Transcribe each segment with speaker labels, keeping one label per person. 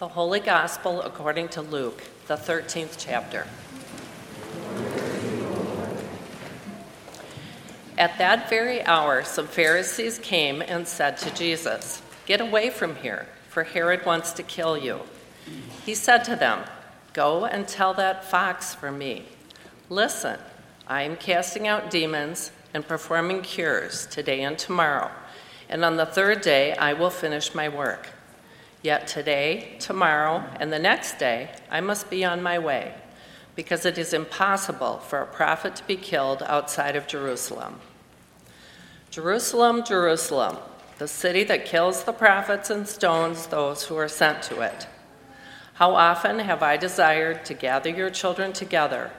Speaker 1: The Holy Gospel according to Luke, the 13th chapter. At that very hour, some Pharisees came and said to Jesus, Get away from here, for Herod wants to kill you. He said to them, Go and tell that fox for me. Listen, I am casting out demons and performing cures today and tomorrow, and on the third day I will finish my work. Yet today, tomorrow, and the next day, I must be on my way, because it is impossible for a prophet to be killed outside of Jerusalem. Jerusalem, Jerusalem, the city that kills the prophets and stones those who are sent to it. How often have I desired to gather your children together,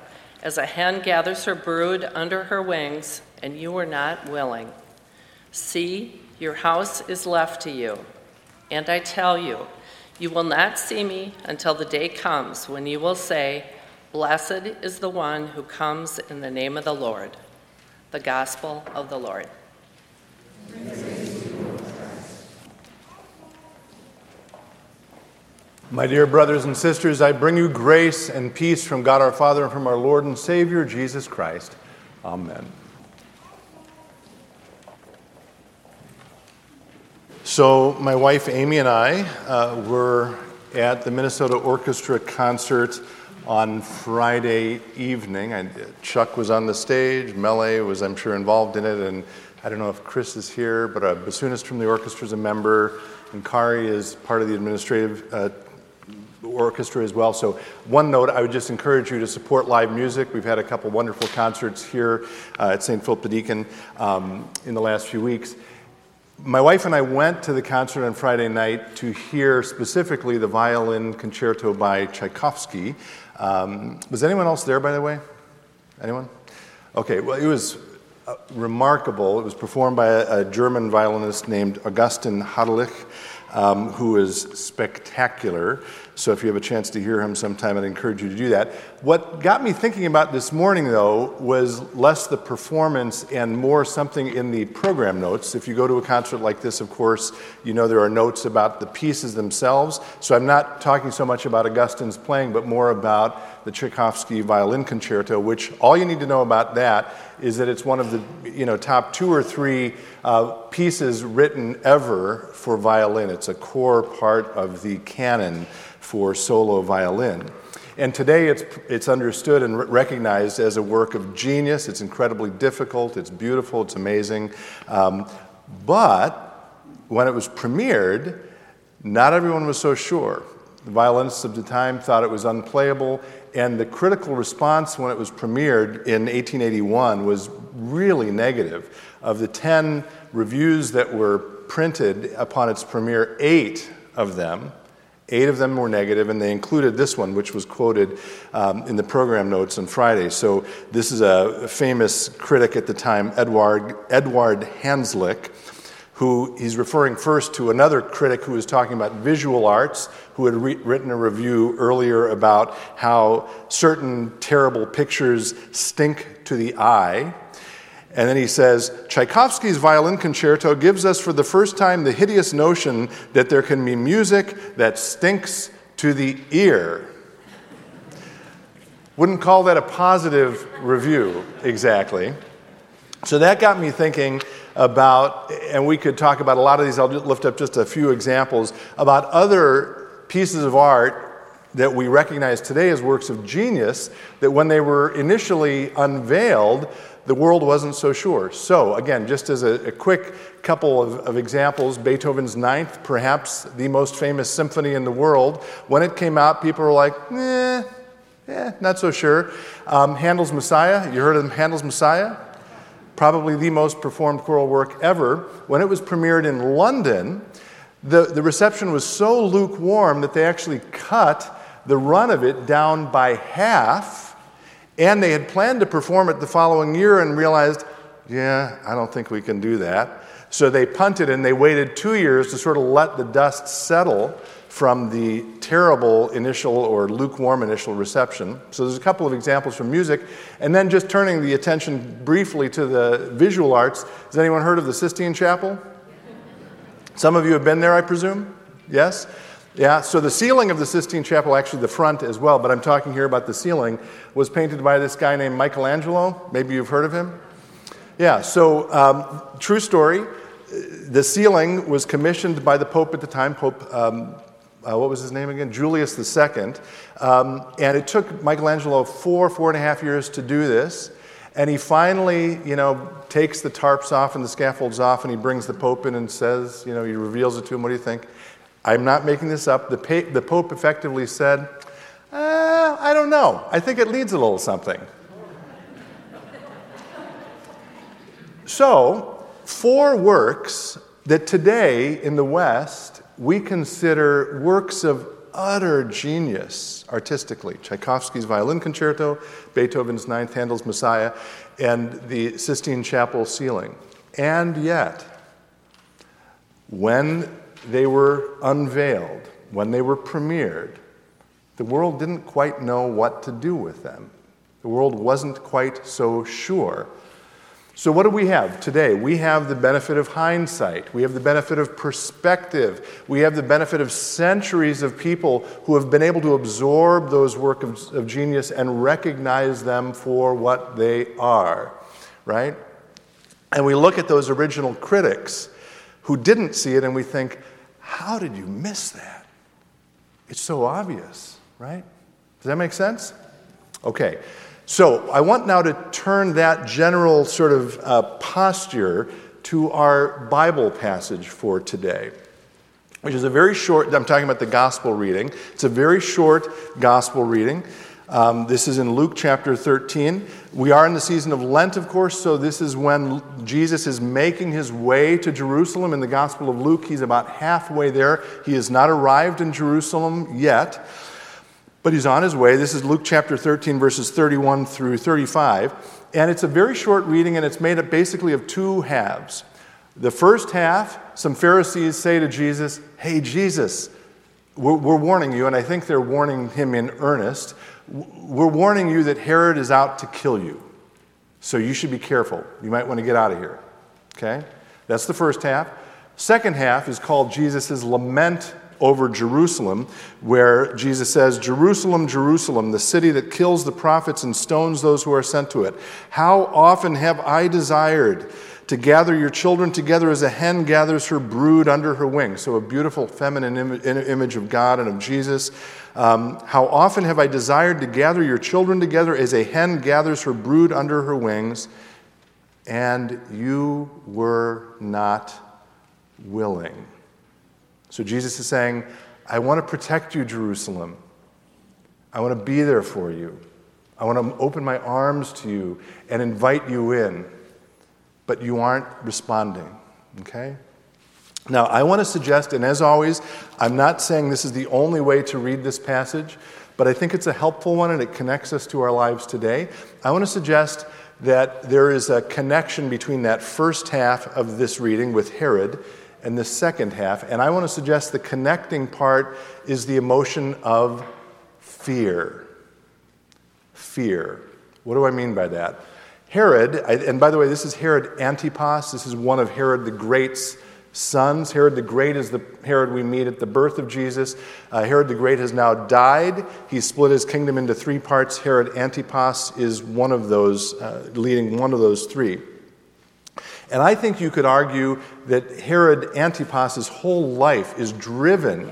Speaker 1: as a hen gathers her brood under her wings, and you were not willing. See, your house is left to you. And I tell you, you will not see me until the day comes when you will say, Blessed is the one who comes in the name of the Lord. The Gospel of the Lord.
Speaker 2: My dear brothers and sisters, I bring you grace and peace from God our Father and from our Lord and Savior, Jesus Christ. Amen. So, my wife Amy and I uh, were at the Minnesota Orchestra concert on Friday evening. I, Chuck was on the stage, Mele was, I'm sure, involved in it, and I don't know if Chris is here, but a bassoonist from the orchestra is a member, and Kari is part of the administrative uh, orchestra as well. So, one note, I would just encourage you to support live music. We've had a couple wonderful concerts here uh, at St. Philip the Deacon um, in the last few weeks. My wife and I went to the concert on Friday night to hear specifically the violin concerto by Tchaikovsky. Um, was anyone else there, by the way? Anyone? Okay, well, it was uh, remarkable. It was performed by a, a German violinist named Augustin Hadelich, um, who is spectacular. So if you have a chance to hear him sometime, I'd encourage you to do that. What got me thinking about this morning, though, was less the performance and more something in the program notes. If you go to a concert like this, of course, you know there are notes about the pieces themselves. So I'm not talking so much about Augustin's playing, but more about the Tchaikovsky violin concerto, which all you need to know about that is that it's one of the you know, top two or three uh, pieces written ever for violin. It's a core part of the canon for solo violin. And today it's, it's understood and recognized as a work of genius. It's incredibly difficult, it's beautiful, it's amazing. Um, but when it was premiered, not everyone was so sure. The violinists of the time thought it was unplayable, and the critical response when it was premiered in 1881 was really negative. Of the 10 reviews that were printed upon its premiere, eight of them Eight of them were negative, and they included this one, which was quoted um, in the program notes on Friday. So, this is a famous critic at the time, Edward, Edward Hanslick, who he's referring first to another critic who was talking about visual arts, who had re- written a review earlier about how certain terrible pictures stink to the eye. And then he says Tchaikovsky's violin concerto gives us for the first time the hideous notion that there can be music that stinks to the ear. Wouldn't call that a positive review exactly. So that got me thinking about, and we could talk about a lot of these, I'll lift up just a few examples, about other pieces of art that we recognize today as works of genius that when they were initially unveiled, the world wasn't so sure. So, again, just as a, a quick couple of, of, examples, Beethoven's Ninth, perhaps the most famous symphony in the world, when it came out, people were like, eh, eh not so sure. Um, Handel's Messiah, you heard of Handel's Messiah? Probably the most performed choral work ever. When it was premiered in London, the, the reception was so lukewarm that they actually cut the run of it down by half and they had planned to perform it the following year and realized, yeah, I don't think we can do that. So they punted and they waited two years to sort of let the dust settle from the terrible initial or lukewarm initial reception. So there's a couple of examples from music. And then just turning the attention briefly to the visual arts. Has anyone heard of the Sistine Chapel? Some of you have been there, I presume? Yes? Yeah, so the ceiling of the Sistine Chapel, actually the front as well, but I'm talking here about the ceiling, was painted by this guy named Michelangelo. Maybe you've heard of him. Yeah, so um, true story. The ceiling was commissioned by the Pope at the time, Pope, um, uh, what was his name again? Julius II. Um, and it took Michelangelo four, four and a half years to do this. And he finally, you know, takes the tarps off and the scaffolds off, and he brings the Pope in and says, you know, he reveals it to him. What do you think? I'm not making this up. The, pa- the Pope effectively said, uh, I don't know. I think it leads a little something. so, four works that today in the West we consider works of utter genius artistically Tchaikovsky's Violin Concerto, Beethoven's Ninth, Handel's Messiah, and the Sistine Chapel ceiling. And yet, when they were unveiled, when they were premiered, the world didn't quite know what to do with them. The world wasn't quite so sure. So, what do we have today? We have the benefit of hindsight. We have the benefit of perspective. We have the benefit of centuries of people who have been able to absorb those works of, of genius and recognize them for what they are, right? And we look at those original critics who didn't see it and we think, how did you miss that? It's so obvious, right? Does that make sense? Okay, so I want now to turn that general sort of uh, posture to our Bible passage for today, which is a very short, I'm talking about the gospel reading. It's a very short gospel reading. Um, this is in Luke chapter 13. We are in the season of Lent, of course, so this is when Jesus is making his way to Jerusalem. In the Gospel of Luke, he's about halfway there. He has not arrived in Jerusalem yet, but he's on his way. This is Luke chapter 13, verses 31 through 35. And it's a very short reading, and it's made up basically of two halves. The first half, some Pharisees say to Jesus, Hey, Jesus, we're, we're warning you, and I think they're warning him in earnest. We're warning you that Herod is out to kill you. So you should be careful. You might want to get out of here. Okay? That's the first half. Second half is called Jesus' lament over Jerusalem, where Jesus says, Jerusalem, Jerusalem, the city that kills the prophets and stones those who are sent to it. How often have I desired to gather your children together as a hen gathers her brood under her wing. So, a beautiful feminine Im- image of God and of Jesus. Um, How often have I desired to gather your children together as a hen gathers her brood under her wings, and you were not willing. So, Jesus is saying, I want to protect you, Jerusalem. I want to be there for you. I want to open my arms to you and invite you in but you aren't responding. Okay? Now, I want to suggest, and as always, I'm not saying this is the only way to read this passage, but I think it's a helpful one and it connects us to our lives today. I want to suggest that there is a connection between that first half of this reading with Herod and the second half, and I want to suggest the connecting part is the emotion of fear. Fear. What do I mean by that? Herod, and by the way, this is Herod Antipas. This is one of Herod the Great's sons. Herod the Great is the Herod we meet at the birth of Jesus. Uh, Herod the Great has now died. He's split his kingdom into three parts. Herod Antipas is one of those, uh, leading one of those three. And I think you could argue that Herod Antipas's whole life is driven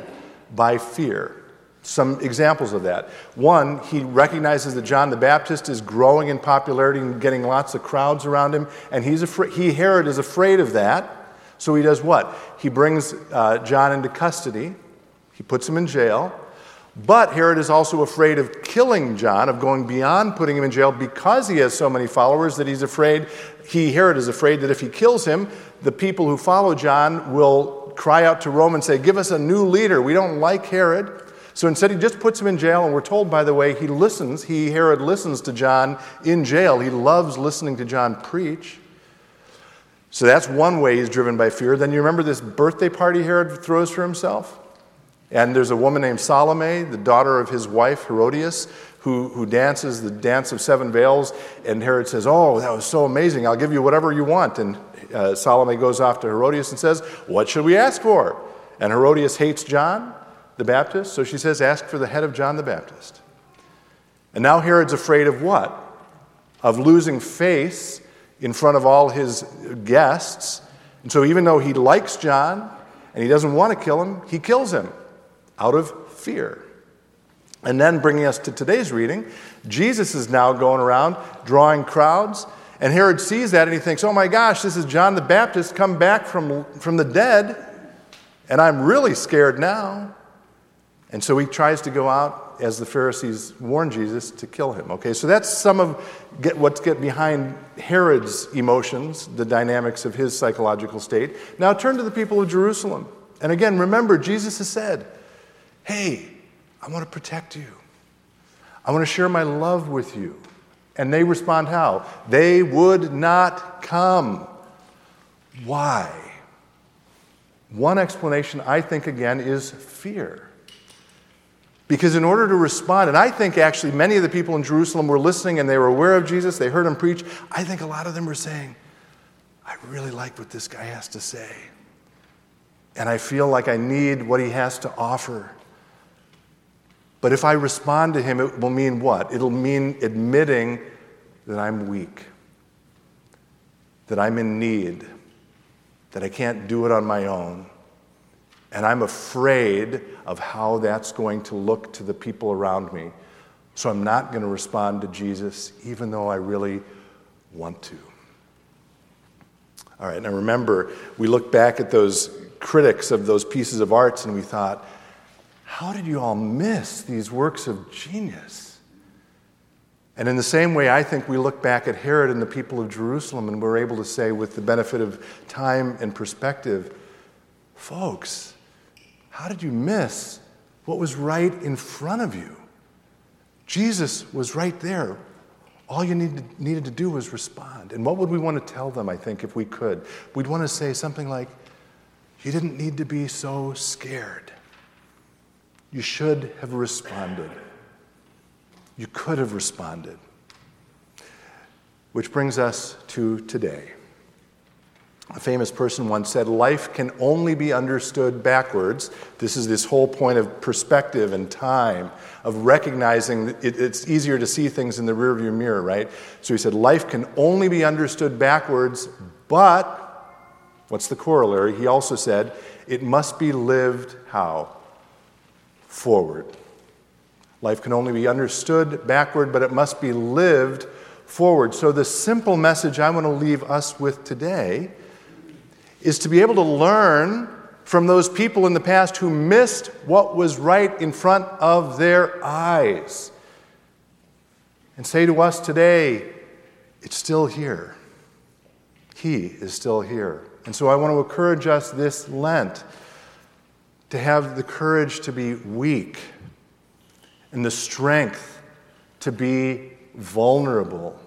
Speaker 2: by fear. Some examples of that. One, he recognizes that John the Baptist is growing in popularity and getting lots of crowds around him, and he's afraid, he, Herod, is afraid of that. So he does what? He brings uh, John into custody, he puts him in jail. But Herod is also afraid of killing John, of going beyond putting him in jail because he has so many followers that he's afraid, he, Herod, is afraid that if he kills him, the people who follow John will cry out to Rome and say, Give us a new leader. We don't like Herod. So instead, he just puts him in jail, and we're told, by the way, he listens. He, Herod, listens to John in jail. He loves listening to John preach. So that's one way he's driven by fear. Then you remember this birthday party Herod throws for himself? And there's a woman named Salome, the daughter of his wife, Herodias, who, who dances the dance of seven veils. And Herod says, Oh, that was so amazing. I'll give you whatever you want. And uh, Salome goes off to Herodias and says, What should we ask for? And Herodias hates John. the Baptist? So she says, Ask for the head of John the Baptist. And now Herod's afraid of what? Of losing face in front of all his guests. And so, even though he likes John and he doesn't want to kill him, he kills him out of fear. And then, bringing us to today's reading, Jesus is now going around drawing crowds. And Herod sees that and he thinks, oh my gosh, this is John the Baptist come back from, from the dead. And I'm really scared now. And so he tries to go out, as the Pharisees warned Jesus, to kill him. Okay, so that's some of get, what's get behind Herod's emotions, the dynamics of his psychological state. Now turn to the people of Jerusalem. And again, remember, Jesus has said, hey, I want to protect you. I want to share my love with you. And they respond how? They would not come. Why? One explanation, I think, again, is fear. Because in order to respond, and I think actually many of the people in Jerusalem were listening and they were aware of Jesus, they heard him preach. I think a lot of them were saying, I really like what this guy has to say. And I feel like I need what he has to offer. But if I respond to him, it will mean what? It'll mean admitting that I'm weak, that I'm in need, that I can't do it on my own. And I'm afraid of how that's going to look to the people around me. So I'm not going to respond to Jesus, even though I really want to. All right, now remember, we look back at those critics of those pieces of arts and we thought, how did you all miss these works of genius? And in the same way, I think we look back at Herod and the people of Jerusalem and we're able to say, with the benefit of time and perspective, folks, how did you miss what was right in front of you? Jesus was right there. All you needed, needed to do was respond. And what would we want to tell them, I think, if we could? We'd want to say something like, You didn't need to be so scared. You should have responded. You could have responded. Which brings us to today. A famous person once said, Life can only be understood backwards. This is this whole point of perspective and time, of recognizing it's easier to see things in the rearview mirror, right? So he said, Life can only be understood backwards, but, what's the corollary? He also said, It must be lived how? Forward. Life can only be understood backward, but it must be lived forward. So, the simple message I want to leave us with today is to be able to learn from those people in the past who missed what was right in front of their eyes. And say to us today, it's still here. He is still here. And so I want to encourage us this Lent to have the courage to be weak and the strength to be vulnerable.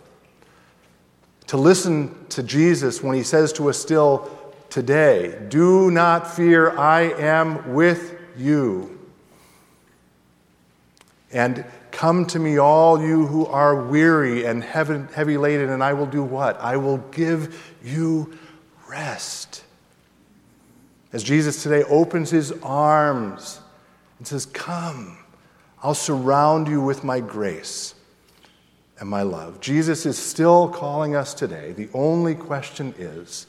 Speaker 2: To listen to Jesus when he says to us still today, Do not fear, I am with you. And come to me, all you who are weary and heavy laden, and I will do what? I will give you rest. As Jesus today opens his arms and says, Come, I'll surround you with my grace and my love. Jesus is still calling us today. The only question is,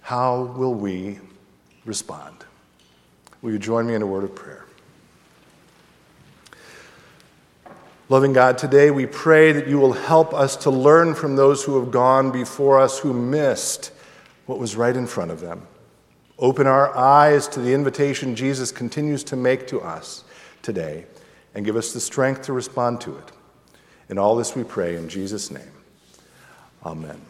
Speaker 2: how will we respond? Will you join me in a word of prayer? Loving God, today we pray that you will help us to learn from those who have gone before us who missed what was right in front of them. Open our eyes to the invitation Jesus continues to make to us today and give us the strength to respond to it. In all this we pray in Jesus' name. Amen.